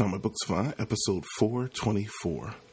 Comic Books Savant, episode 424.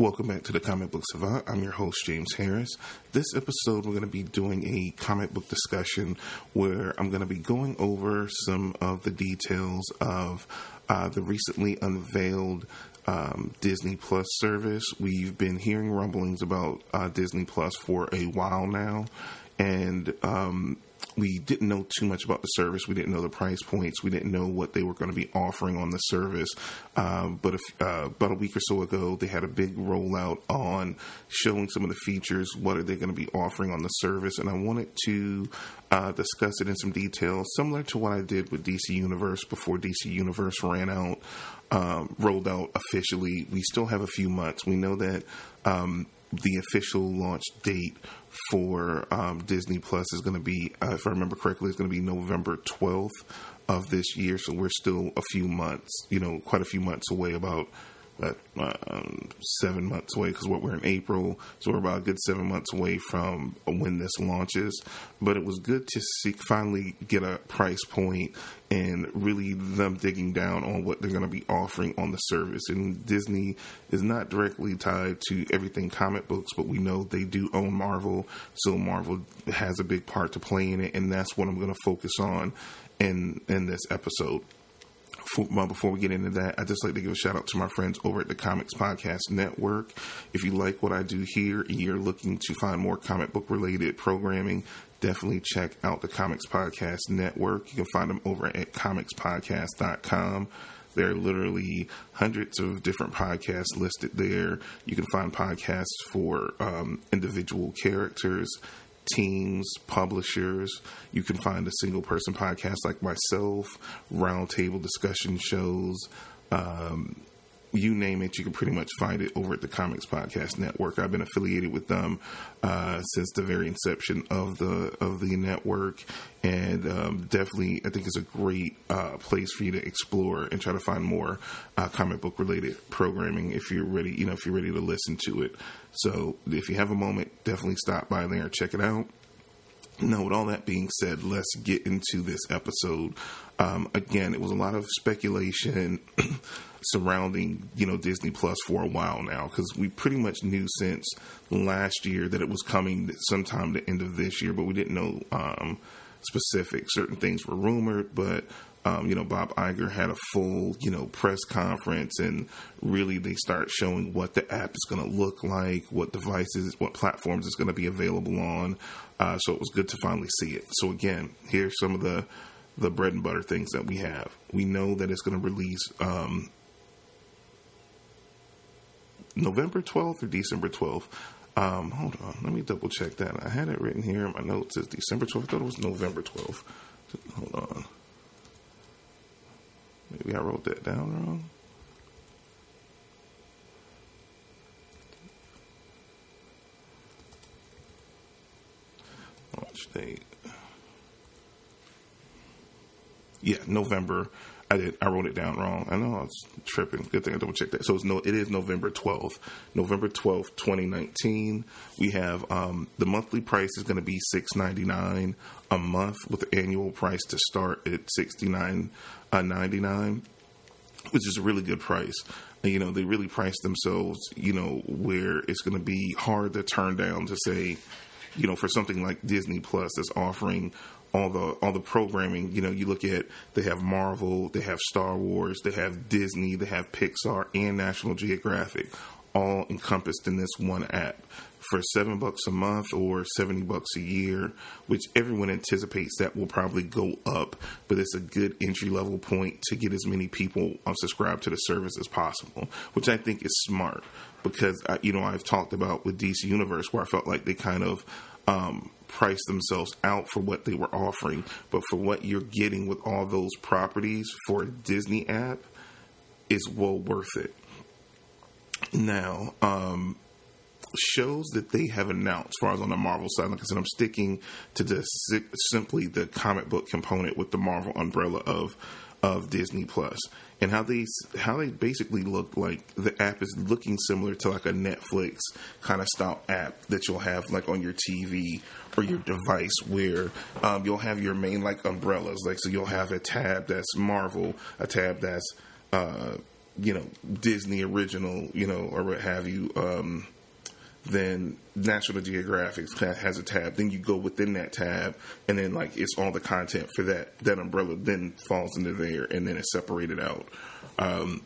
Welcome back to the Comic Book Savant. I'm your host, James Harris. This episode, we're going to be doing a comic book discussion where I'm going to be going over some of the details of uh, the recently unveiled um, Disney Plus service. We've been hearing rumblings about uh, Disney Plus for a while now, and um, we didn't know too much about the service. We didn't know the price points. We didn't know what they were going to be offering on the service. Um, but if, uh, about a week or so ago, they had a big rollout on showing some of the features. What are they going to be offering on the service? And I wanted to uh, discuss it in some detail, similar to what I did with DC Universe before DC Universe ran out, um, rolled out officially. We still have a few months. We know that. Um, the official launch date for um, Disney Plus is going to be, uh, if I remember correctly, it's going to be November 12th of this year. So we're still a few months, you know, quite a few months away, about uh, um, seven months away because we're in April, so we're about a good seven months away from when this launches. But it was good to see finally get a price point and really them digging down on what they're going to be offering on the service. And Disney is not directly tied to everything comic books, but we know they do own Marvel, so Marvel has a big part to play in it, and that's what I'm going to focus on in in this episode for, well, before we get into that, I'd just like to give a shout out to my friends over at the Comics Podcast Network. If you like what I do here and you're looking to find more comic book related programming, definitely check out the Comics Podcast Network. You can find them over at comicspodcast.com. There are literally hundreds of different podcasts listed there. You can find podcasts for um, individual characters, teams, publishers. You can find a single person podcast like myself, roundtable discussion shows. Um, you name it, you can pretty much find it over at the Comics Podcast Network. I've been affiliated with them uh, since the very inception of the of the network, and um, definitely, I think it's a great uh, place for you to explore and try to find more uh, comic book related programming if you're ready. You know, if you're ready to listen to it. So, if you have a moment, definitely stop by there and check it out. Now, with all that being said, let's get into this episode. Um, again, it was a lot of speculation surrounding, you know, Disney Plus for a while now because we pretty much knew since last year that it was coming sometime the end of this year, but we didn't know um, specific. Certain things were rumored, but um, you know, Bob Iger had a full, you know, press conference, and really they start showing what the app is going to look like, what devices, what platforms it's going to be available on. Uh, so it was good to finally see it. So again, here's some of the the bread and butter things that we have. We know that it's going to release um, November 12th or December 12th. Um, hold on, let me double check that. I had it written here in my notes as December 12th. I thought it was November 12th. Hold on. Maybe I wrote that down wrong. Launch date. Yeah, November I did. I wrote it down wrong. I know I was tripping. Good thing I double checked that. So it's no. It is November twelfth. November twelfth, twenty nineteen. We have um, the monthly price is going to be six ninety nine a month with the annual price to start at sixty nine uh, ninety nine, which is a really good price. And, you know, they really price themselves. You know, where it's going to be hard to turn down to say, you know, for something like Disney Plus that's offering all the all the programming. You know, you look at they have Marvel, they have Star Wars, they have Disney, they have Pixar and National Geographic, all encompassed in this one app for seven bucks a month or seventy bucks a year, which everyone anticipates that will probably go up, but it's a good entry level point to get as many people subscribed to the service as possible, which I think is smart because you know I've talked about with DC Universe where I felt like they kind of um, price themselves out for what they were offering, but for what you're getting with all those properties for a Disney app, is well worth it. Now, um, shows that they have announced, as far as on the Marvel side, like I said, I'm sticking to the simply the comic book component with the Marvel umbrella of of Disney Plus, and how they how they basically look like the app is looking similar to like a Netflix kind of style app that you'll have like on your TV or your device, where um, you'll have your main like umbrellas, like so you'll have a tab that's Marvel, a tab that's uh, you know Disney original, you know, or what have you. Um, then National Geographic has a tab. Then you go within that tab, and then like it's all the content for that that umbrella then falls into there, and then it's separated out. Um,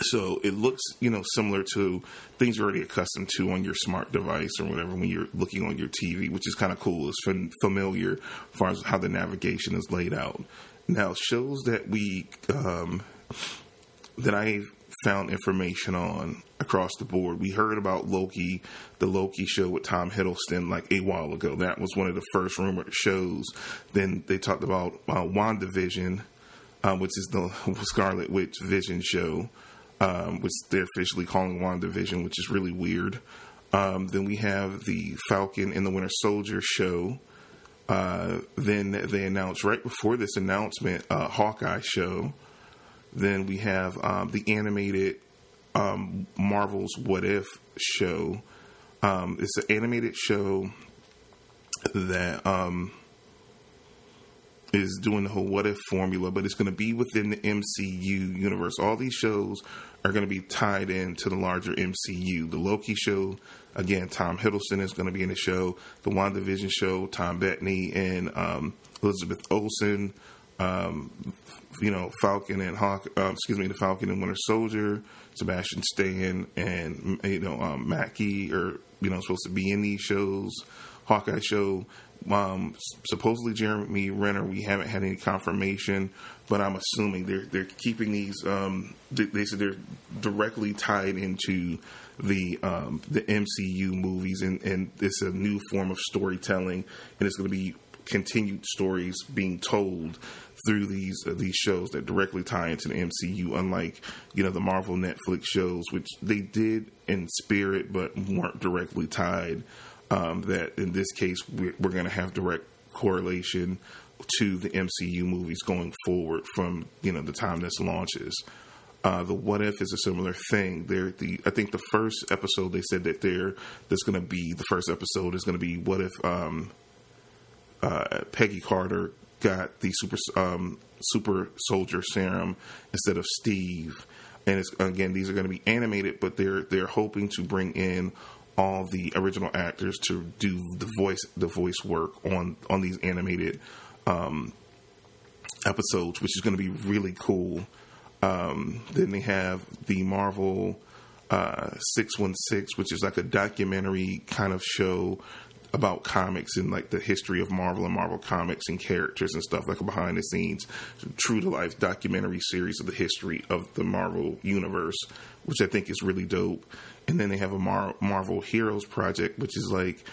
so it looks, you know, similar to things you're already accustomed to on your smart device or whatever when you're looking on your TV, which is kind of cool. It's familiar as far as how the navigation is laid out. Now, shows that we um, that I found information on across the board. We heard about Loki, the Loki show with Tom Hiddleston, like a while ago. That was one of the first rumored shows. Then they talked about uh, WandaVision, uh, which is the Scarlet Witch Vision show, um, which they're officially calling WandaVision, which is really weird. Um, then we have the Falcon and the Winter Soldier show. Uh, then they announced right before this announcement, uh, Hawkeye show. Then we have um, the animated um, Marvel's What If show. Um, it's an animated show that um, is doing the whole What If formula, but it's going to be within the MCU universe. All these shows are going to be tied into the larger MCU. The Loki show, again, Tom Hiddleston is going to be in the show. The WandaVision show, Tom Bettany and um, Elizabeth Olsen um, you know, Falcon and Hawk, uh, excuse me, the Falcon and Winter Soldier, Sebastian Stan and, you know, um, Mackie are, you know, supposed to be in these shows. Hawkeye show, um, supposedly Jeremy Renner, we haven't had any confirmation, but I'm assuming they're they're keeping these. Um, they, they, said they're directly tied into the um, the MCU movies, and, and it's a new form of storytelling, and it's going to be continued stories being told through these uh, these shows that directly tie into the MCU. Unlike you know the Marvel Netflix shows, which they did in spirit but weren't directly tied. Um, that in this case we're, we're going to have direct correlation to the MCU movies going forward from you know the time this launches. Uh, the What If is a similar thing. They're the I think the first episode they said that they're that's going to be the first episode is going to be What If um, uh, Peggy Carter got the super um, super soldier serum instead of Steve. And it's, again, these are going to be animated, but they're they're hoping to bring in all the original actors to do the voice the voice work on on these animated um, episodes, which is going to be really cool. Um, then they have the Marvel uh, 616, which is like a documentary kind of show about comics and like the history of Marvel and Marvel comics and characters and stuff, like a behind the scenes, true to life documentary series of the history of the Marvel universe, which I think is really dope. And then they have a Mar- Marvel Heroes project, which is like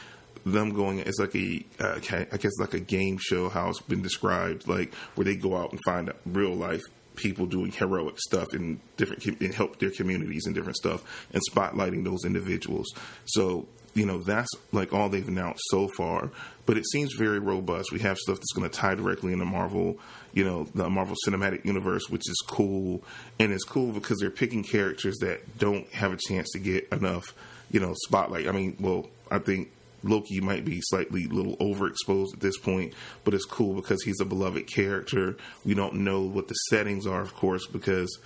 them going it's like a uh, I guess like a game show how it's been described like where they go out and find real life people doing heroic stuff in different and help their communities and different stuff and spotlighting those individuals so you know that's like all they've announced so far. But it seems very robust. We have stuff that's going to tie directly into marvel you know the marvel cinematic universe which is cool. And it's cool because they're picking characters that don't have a chance to get enough you know spotlight. I mean well i think loki might be slightly little overexposed at this point but it's cool because he's a beloved character. We don't know what the settings are of course because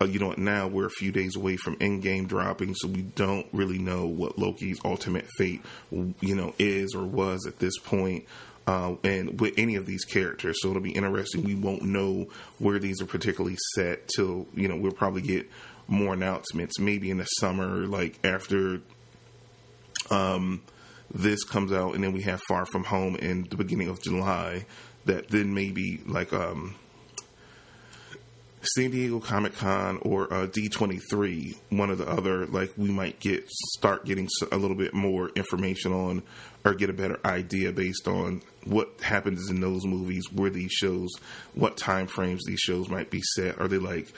uh, you know, what? now we're a few days away from Endgame dropping, so we don't really know what Loki's ultimate fate, you know, is or was at this point. Uh, and with any of these characters, so it'll be interesting. We won't know where these are particularly set till you know we'll probably get more announcements, maybe in the summer, like after um, this comes out, and then we have Far From Home in the beginning of July. That then maybe like um, San Diego Comic Con or uh, D23, one or the other, like we might get start getting a little bit more information on or get a better idea based on what happens in those movies, where these shows, what time frames these shows might be set. Are they like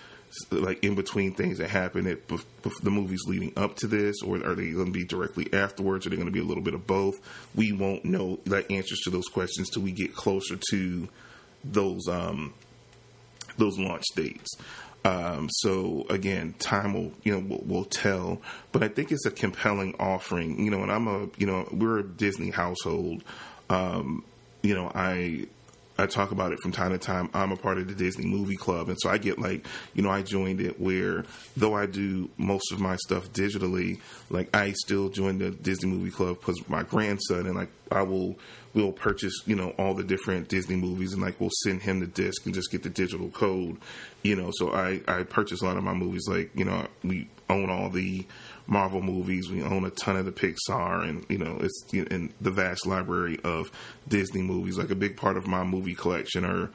like in between things that happen at the movies leading up to this, or are they going to be directly afterwards? Are they going to be a little bit of both? We won't know the answers to those questions till we get closer to those um, those launch dates. Um, so again, time will you know will, will, tell, but I think it's a compelling offering. You know, and I'm a you know we're a Disney household. Um, you know, I I talk about it from time to time. I'm a part of the Disney Movie Club, and so I get like, you know, I joined it where though I do most of my stuff digitally, like I still join the Disney Movie Club because my grandson and like I will we'll purchase, you know, all the different Disney movies and like we'll send him the disc and just get the digital code, you know. So I I purchase a lot of my movies. Like you know, we own all the Marvel movies. We own a ton of the Pixar, and you know, it's in the vast library of Disney movies. Like a big part of my movie collection are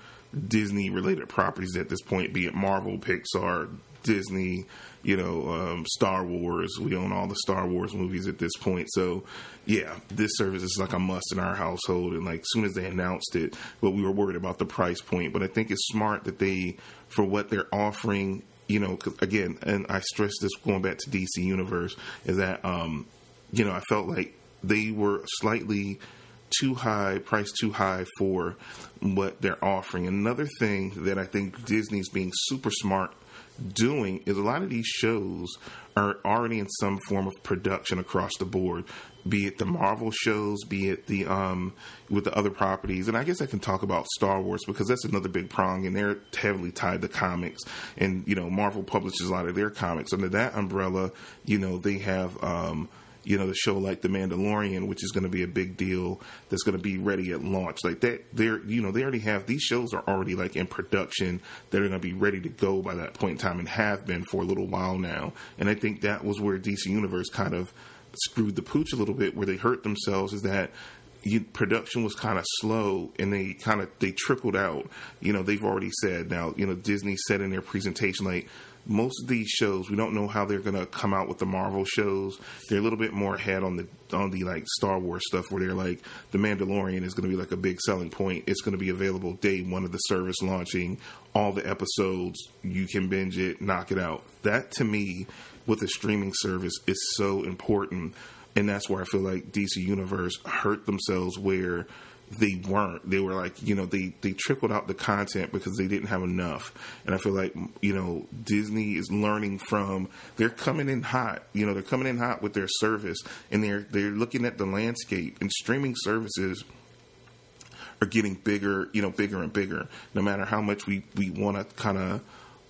Disney related properties at this point, be it Marvel, Pixar, Disney, you know, um, Star Wars. We own all the Star Wars movies at this point. So, yeah, this service is like a must in our household. And like, as soon as they announced it, but we were worried about the price point. But I think it's smart that they, for what they're offering, you know, again, and I stress this going back to DC Universe, is that, um, you know, I felt like they were slightly too high, priced too high for what they're offering. Another thing that I think Disney's being super smart doing is a lot of these shows are already in some form of production across the board be it the Marvel shows, be it the um, with the other properties, and I guess I can talk about Star Wars because that's another big prong, and they're heavily tied to comics, and you know Marvel publishes a lot of their comics under that umbrella. You know they have. Um, you know, the show like The Mandalorian, which is going to be a big deal, that's going to be ready at launch. Like that, they're, you know, they already have these shows are already like in production. They're going to be ready to go by that point in time and have been for a little while now. And I think that was where DC Universe kind of screwed the pooch a little bit, where they hurt themselves, is that you, production was kind of slow and they kind of they trickled out. You know, they've already said now. You know, Disney said in their presentation like most of these shows we don't know how they're going to come out with the Marvel shows. They're a little bit more ahead on the on the like Star Wars stuff where they're like the Mandalorian is going to be like a big selling point. It's going to be available day one of the service launching. All the episodes you can binge it, knock it out. That to me with a streaming service is so important. And that's where I feel like DC Universe hurt themselves where they weren't. They were like, you know, they, they trickled out the content because they didn't have enough. And I feel like, you know, Disney is learning from they're coming in hot. You know, they're coming in hot with their service and they're they're looking at the landscape and streaming services are getting bigger, you know, bigger and bigger. No matter how much we, we want to kind of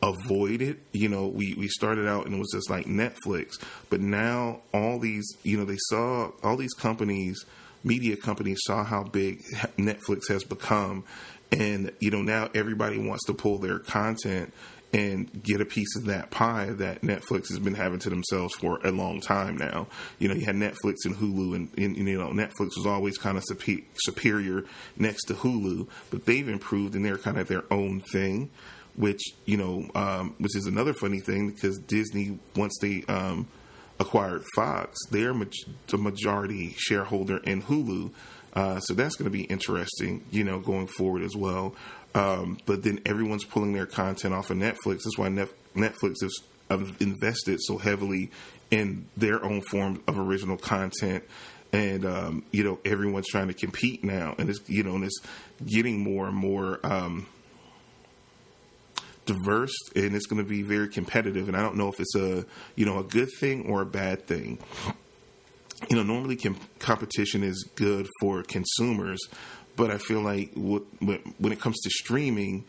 avoid it. You know, we, we started out and it was just like Netflix, but now all these, you know, they saw all these companies, media companies saw how big Netflix has become. And, you know, now everybody wants to pull their content and get a piece of that pie that Netflix has been having to themselves for a long time now. You know, you had Netflix and Hulu, and, and you know, Netflix was always kind of superior next to Hulu, but they've improved and they're kind of their own thing which you know, um, which is another funny thing because Disney once they um, acquired Fox, they're ma- the majority shareholder in Hulu, uh, so that's going to be interesting, you know, going forward as well. Um, but then everyone's pulling their content off of Netflix. That's why Nef- Netflix has invested so heavily in their own form of original content and um, you know everyone's trying to compete now, and it's you know and it's getting more and more um, diverse and it's going to be very competitive. And I don't know if it's a you know a good thing or a bad thing. You know, normally com- competition is good for consumers, but I feel like what, when it comes to streaming,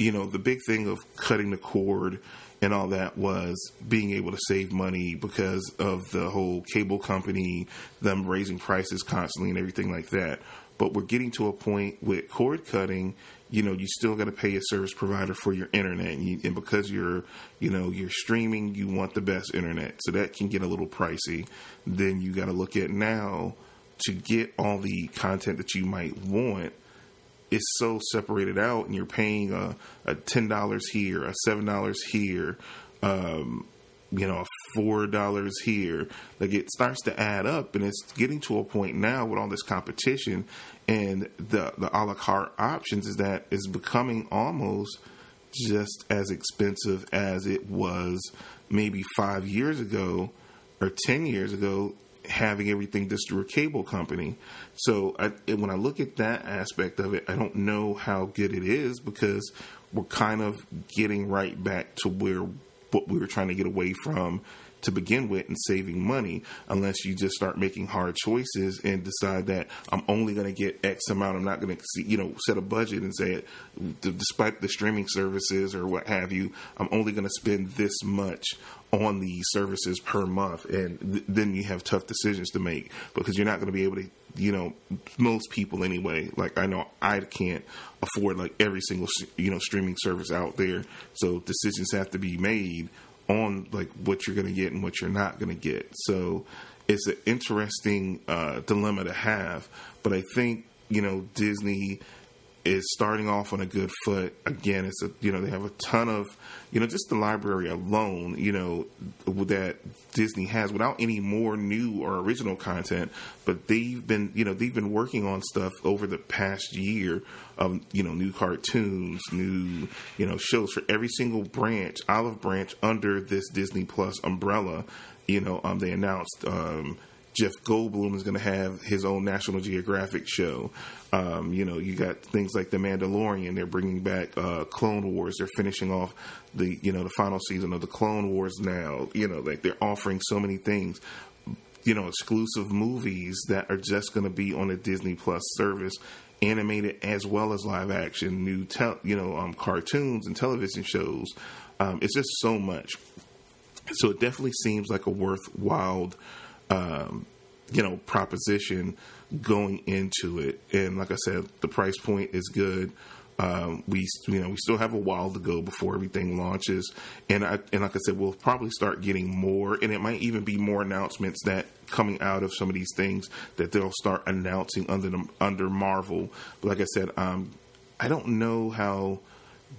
you know, the big thing of cutting the cord and all that was being able to save money because of the whole cable company, them raising prices constantly and everything like that. But we're getting to a point with cord cutting you know you still got to pay a service provider for your internet and, you, and, because you're you know you're streaming you want the best internet. So that can get a little pricey. Then you got to look at now to get all the content that you might want it's so separated out, and you're paying a, a ten dollars here, a seven dollars here, um, you know, four dollars here. Like it starts to add up, and it's getting to a point now with all this competition and the the a la carte options is that it's becoming almost just as expensive as it was maybe five years ago or ten years ago having everything just through a cable company. So I, when I look at that aspect of it, I don't know how good it is because we're kind of getting right back to where what we were trying to get away from to begin with and saving money unless you just start making hard choices and decide that I'm only going to get X amount. I'm not going to, you know, set a budget and say, despite the streaming services or what have you, I'm only going to spend this much on these services per month. And th- then you have tough decisions to make because you're not going to be able to, you know, most people anyway. Like I know I can't afford like every single, you know, streaming service out there. So decisions have to be made on like what you're going to get and what you're not going to get. So it's an interesting uh, dilemma to have. But I think you know Disney is starting off on a good foot. Again, it's a you know they have a ton of you know just the library alone you know that Disney has without any more new or original content. But they've been you know they've been working on stuff over the past year of you know new cartoons, new you know shows for every single branch, olive branch under this Disney Plus umbrella. You know, um, they announced um, Jeff Goldblum is going to have his own National Geographic show. Um, you know, you got things like The Mandalorian. They're bringing back uh, Clone Wars. They're finishing off the you know the final season of the Clone Wars now. You know, like they're offering so many things. You know, exclusive movies that are just going to be on a Disney Plus service, animated as well as live action, new you know um, cartoons and television shows. Um, it's just so much. So it definitely seems like a worthwhile um, you know, proposition going into it. And like I said, the price point is good. Um, we you know we still have a while to go before everything launches, and I and like I said, we'll probably start getting more, and it might even be more announcements that coming out of some of these things that they'll start announcing under the, under Marvel. But like I said, um, I don't know how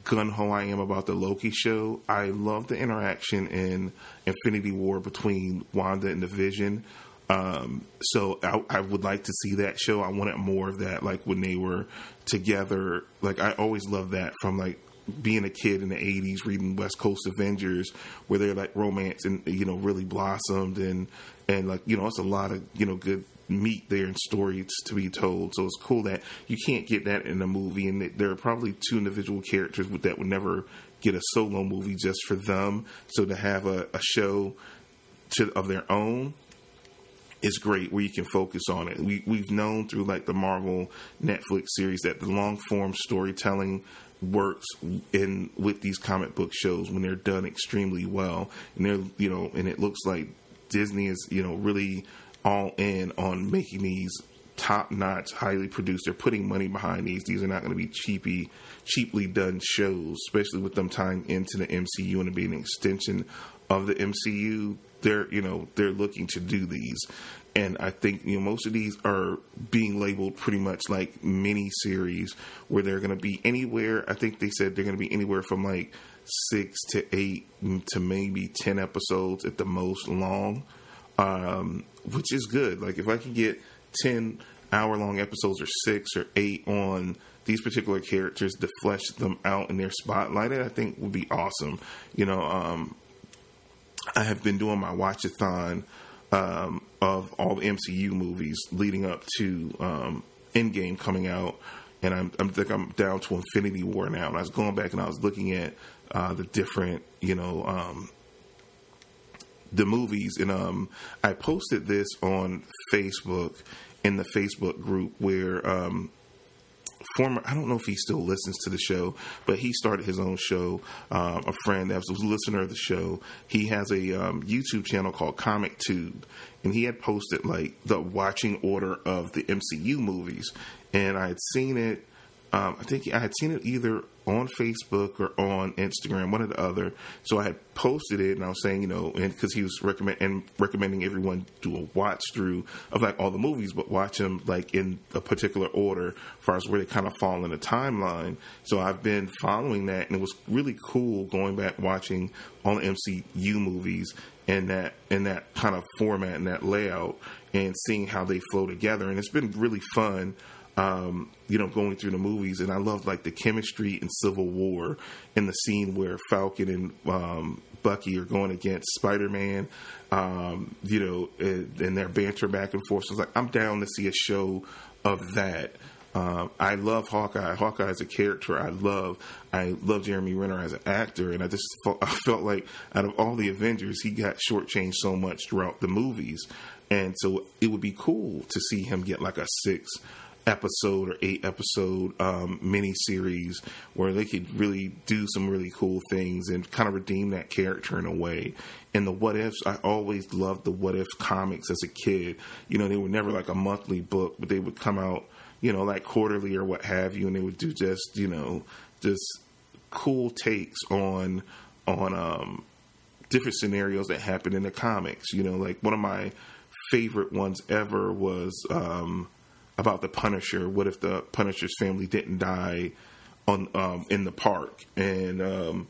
gun ho I am about the Loki show. I love the interaction in Infinity War between Wanda and the Vision. Um, so I, I, would like to see that show. I wanted more of that, like when they were together. Like I always loved that from like being a kid in the '80s, reading West Coast Avengers, where they're like romance and you know really blossomed and and like you know it's a lot of you know good meat there and stories to be told. So it's cool that you can't get that in a movie, and there are probably two individual characters that would never get a solo movie just for them. So to have a, a show to, of their own is great where you can focus on it. We we've known through like the Marvel Netflix series that the long form storytelling works in with these comic book shows when they're done extremely well and they're you know and it looks like Disney is you know really all in on making these top notch, highly produced. They're putting money behind these. These are not going to be cheapy, cheaply done shows, especially with them tying into the MCU and being an extension of the MCU. They're you know they're looking to do these, and I think you know most of these are being labeled pretty much like mini series where they're going to be anywhere. I think they said they're going to be anywhere from like six to eight to maybe ten episodes at the most long um, which is good. Like if I can get ten hour long episodes or six or eight on these particular characters to flesh them out and they're spotlighted, I think would be awesome. You know, um, I have been doing my watchathon um, of all the MCU movies leading up to um, Endgame coming out, and I'm, I'm think I'm down to Infinity War now. And I was going back and I was looking at uh, the different, you know, um, the movies, and um, I posted this on Facebook in the Facebook group where um, former I don't know if he still listens to the show, but he started his own show. Um, a friend that was a listener of the show, he has a um, YouTube channel called Comic Tube, and he had posted like the watching order of the MCU movies, and I had seen it Um, I think I had seen it either on Facebook or on Instagram, one or the other. So I had posted it, and I was saying, you know, because he was recommend and recommending everyone do a watch through of like all the movies, but watch them like in a particular order, as far as where they kind of fall in the timeline. So I've been following that, and it was really cool going back watching all the MCU movies in that in that kind of format and that layout, and seeing how they flow together. And it's been really fun um, you know, going through the movies, and I love like the chemistry in Civil War and the scene where Falcon and um, Bucky are going against Spider Man, um, you know, and, and their banter back and forth. So it's like I'm down to see a show of that. Um, I love Hawkeye. Hawkeye as a character, I love. I love Jeremy Renner as an actor, and I just felt, I felt like out of all the Avengers, he got shortchanged so much throughout the movies, and so it would be cool to see him get like a six episode or eight episode um, mini series where they could really do some really cool things and kind of redeem that character in a way. And the what ifs, I always loved the what if comics as a kid. You know, they were never like a monthly book, but they would come out, you know, like quarterly or what have you, and they would do just, you know, just cool takes on on um, different scenarios that happen in the comics. You know, like one of my favorite ones ever was. Um, about the Punisher. What if the Punisher's family didn't die on um, in the park? And um,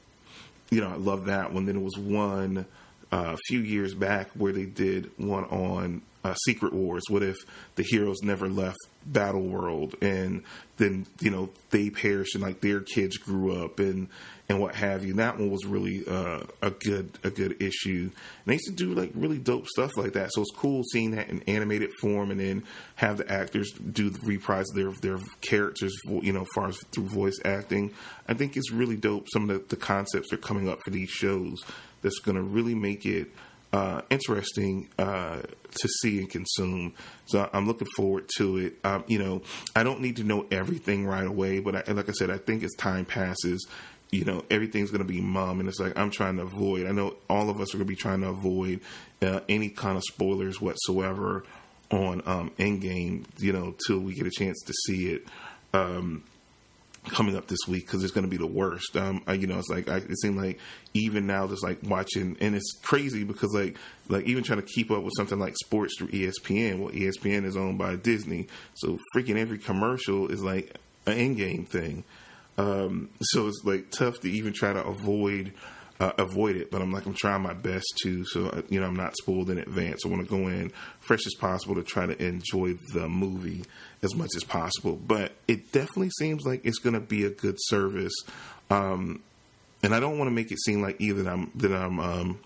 you know, I love that one. Then it was one uh, a few years back where they did one on uh, Secret Wars. What if the heroes never left Battle World, and then you know they perished and like their kids grew up and and what have you. And that one was really uh, a good a good issue. And they used to do like really dope stuff like that. So it's cool seeing that in animated form, and then have the actors do the reprise their their characters, you know, far as through voice acting. I think it's really dope. Some of the, the concepts are coming up for these shows that's going to really make it uh, interesting uh, to see and consume. So I'm looking forward to it. Um, you know, I don't need to know everything right away, but I, like I said, I think as time passes, you know, everything's going to be mum, and it's like I'm trying to avoid. I know all of us are going to be trying to avoid uh, any kind of spoilers whatsoever on um, Endgame. You know, till we get a chance to see it. Um, coming up this week because it's going to be the worst. Um, I, you know, it's like I, it seemed like even now, just like watching, and it's crazy because like like even trying to keep up with something like sports through ESPN. Well, ESPN is owned by Disney, so freaking every commercial is like an Endgame thing. Um, so it's like tough to even try to avoid uh, avoid it. But I'm like I'm trying my best to, so uh, you know I'm not spoiled in advance. I want to go in fresh as possible to try to enjoy the movie as much as possible. But it definitely seems like it's going to be a good service. Um, and I don't want to make it seem like either that I'm that I'm um,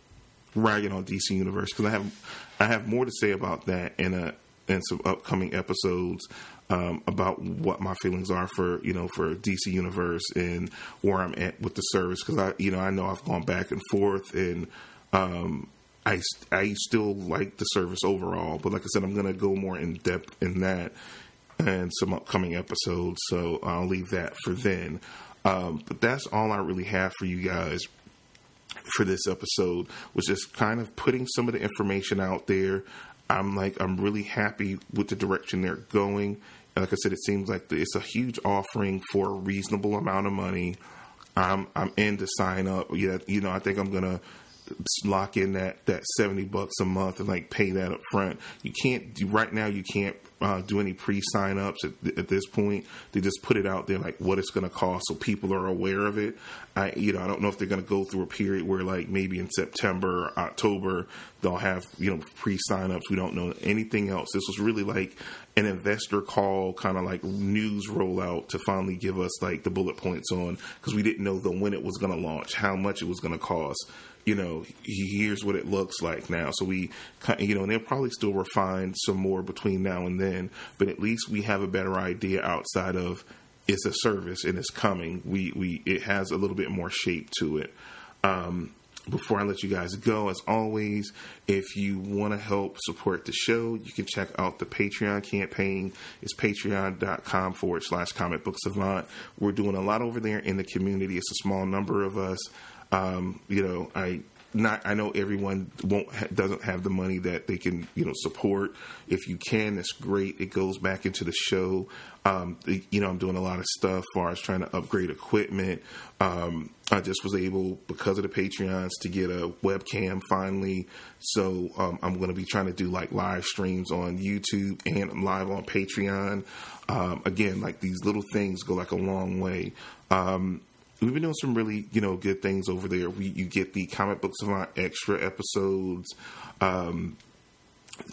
ragging on DC Universe because I have I have more to say about that in a in some upcoming episodes um, about what my feelings are for you know for DC Universe and where I'm at with the service because I you know I know I've gone back and forth and um, I I still like the service overall, but like I said, I'm gonna go more in depth in that and some upcoming episodes, so I'll leave that for then. Um, but that's all I really have for you guys for this episode was just kind of putting some of the information out there. I'm like I'm really happy with the direction they're going. Like I said, it seems like it's a huge offering for a reasonable amount of money. I'm I'm in to sign up. Yeah, you know, I think I'm gonna lock in that that 70 bucks a month and like pay that up front. You can't do right now you can't uh, do any pre sign ups at, at, this point. They just put it out there like what it's going to cost so people are aware of it. I you know I don't know if they're going to go through a period where like maybe in September, October they'll have you know pre sign ups. We don't know anything else. This was really like an investor call, kind of like news rollout to finally give us like the bullet points on because we didn't know the when it was going to launch, how much it was going to cost you know, here's what it looks like now. So we, you know, and they'll probably still refine some more between now and then, but at least we have a better idea outside of it's a service and it's coming. We, we, it has a little bit more shape to it. Um, before I let you guys go, as always, if you want to help support the show, you can check out the Patreon campaign. It's patreon.com forward slash comic book savant. We're doing a lot over there in the community. It's a small number of us. Um, you know, I not I know everyone won't ha- doesn't have the money that they can you know support. If you can, that's great. It goes back into the show. Um, the, you know, I'm doing a lot of stuff as far as trying to upgrade equipment. Um, I just was able because of the Patreons to get a webcam finally. So um, I'm going to be trying to do like live streams on YouTube and live on Patreon. Um, again, like these little things go like a long way. Um, we've been doing some really you know good things over there. We you get the comic book savant extra episodes. Um,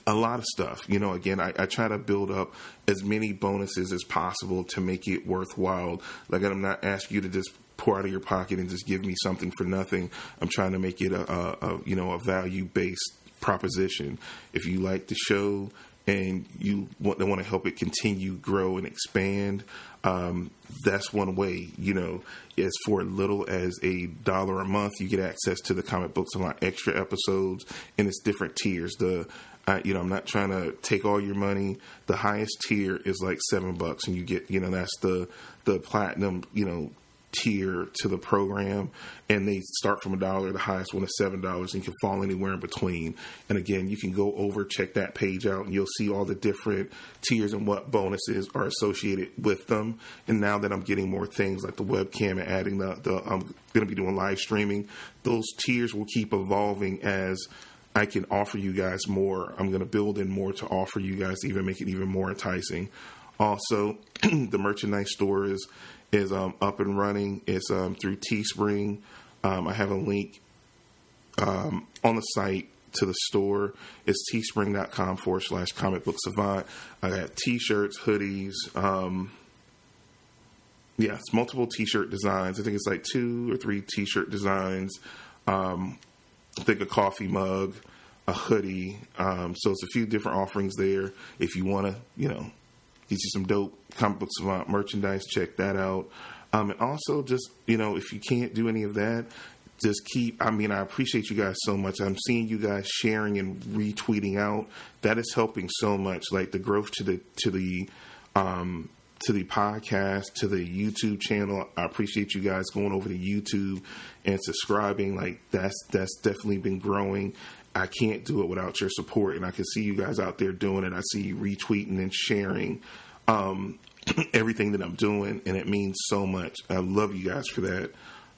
a lot of stuff. You know, again, I, I, try to build up as many bonuses as possible to make it worthwhile. Like, I'm not asking you to just pour out of your pocket and just give me something for nothing. I'm trying to make it a, a, a you know a value based proposition. If you like the show and you want, want to help it continue, grow, and expand, um, that's one way. You know, as for as little as a dollar a month, you get access to the comic books and my extra episodes, and it's different tiers. The uh, you know, I'm not trying to take all your money. The highest tier is like seven bucks, and you get, you know, that's the the platinum, you know, tier to the program, and they start from a dollar. The highest one is seven dollars, and you can fall anywhere in between. And again, you can go over check that page out, and you'll see all the different tiers and what bonuses are associated with them. And now that I'm getting more things like the webcam and adding the, the I'm going to be doing live streaming, those tiers will keep evolving as I can offer you guys more. I'm going to build in more to offer you guys to even make it even more enticing. Also, the merchandise store is is um, up and running. It's um, through Teespring. Um, I have a link um, on the site to the store. It's teespring.com forward slash comic book savant. I got t shirts, hoodies. Um, yeah, it's multiple t shirt designs. I think it's like two or three t shirt designs. Um, I think a coffee mug, a hoodie. so it's a few different offerings there. If you want to, you know, get you some dope comic book savant merchandise. Check that out. Um, and also, just you know, if you can't do any of that, just keep. I mean, I appreciate you guys so much. I'm seeing you guys sharing and retweeting out. That is helping so much. Like the growth to the to the um, to the podcast, to the YouTube channel. I appreciate you guys going over to YouTube and subscribing. Like that's that's definitely been growing. I can't do it without your support, and I can see you guys out there doing it. I see you retweeting and sharing um, everything that I'm doing, and it means so much. I love you guys for that.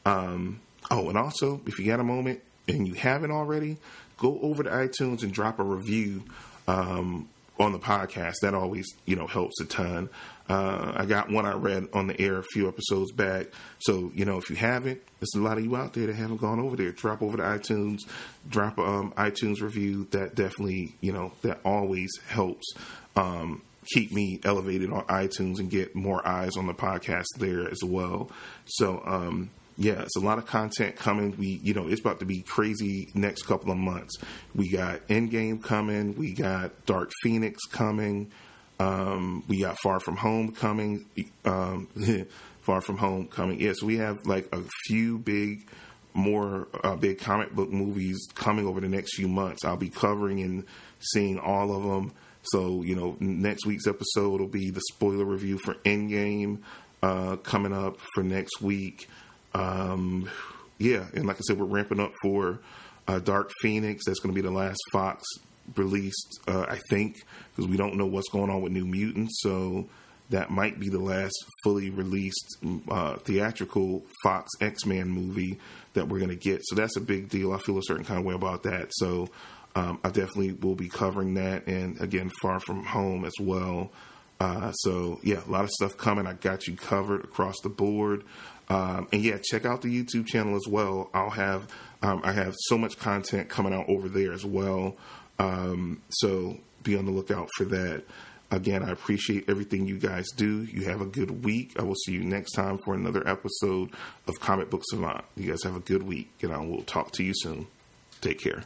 Um, oh, and also, if you got a moment and you haven't already, go over to iTunes and drop a review um, on the podcast. That always, you know, helps a ton. Uh, I got one I read on the air a few episodes back. So, you know, if you haven't, there's a lot of you out there that haven't gone over there. Drop over to iTunes, drop um, iTunes review. That definitely, you know, that always helps um, keep me elevated on iTunes and get more eyes on the podcast there as well. So, um, yeah, it's a lot of content coming. We, you know, it's about to be crazy next couple of months. We got Endgame coming. We got Dark Phoenix coming. Um, we got Far From Home coming. Um, Far From Home coming. Yes, yeah, so we have like a few big, more uh, big comic book movies coming over the next few months. I'll be covering and seeing all of them. So, you know, next week's episode will be the spoiler review for Endgame uh, coming up for next week. Um, yeah, and like I said, we're ramping up for uh, Dark Phoenix. That's going to be the last Fox released, uh, I think, because we don't know what's going on with New Mutants. So that might be the last fully released uh, theatrical Fox X Men movie that we're going to get. So that's a big deal. I feel a certain kind of way about that. So um, I definitely will be covering that, and again, Far From Home as well. Uh, so yeah, a lot of stuff coming. I got you covered across the board. Um, and yeah, check out the YouTube channel as well. I'll have um, I have so much content coming out over there as well. Um, so be on the lookout for that. Again, I appreciate everything you guys do. You have a good week. I will see you next time for another episode of Comic Book Savant. You guys have a good week, and I will talk to you soon. Take care.